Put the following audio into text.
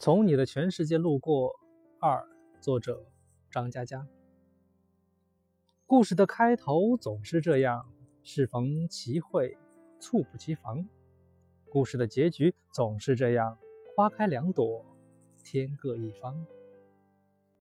从你的全世界路过二作者张嘉佳。故事的开头总是这样适逢其会猝不及防。故事的结局总是这样花开两朵天各一方。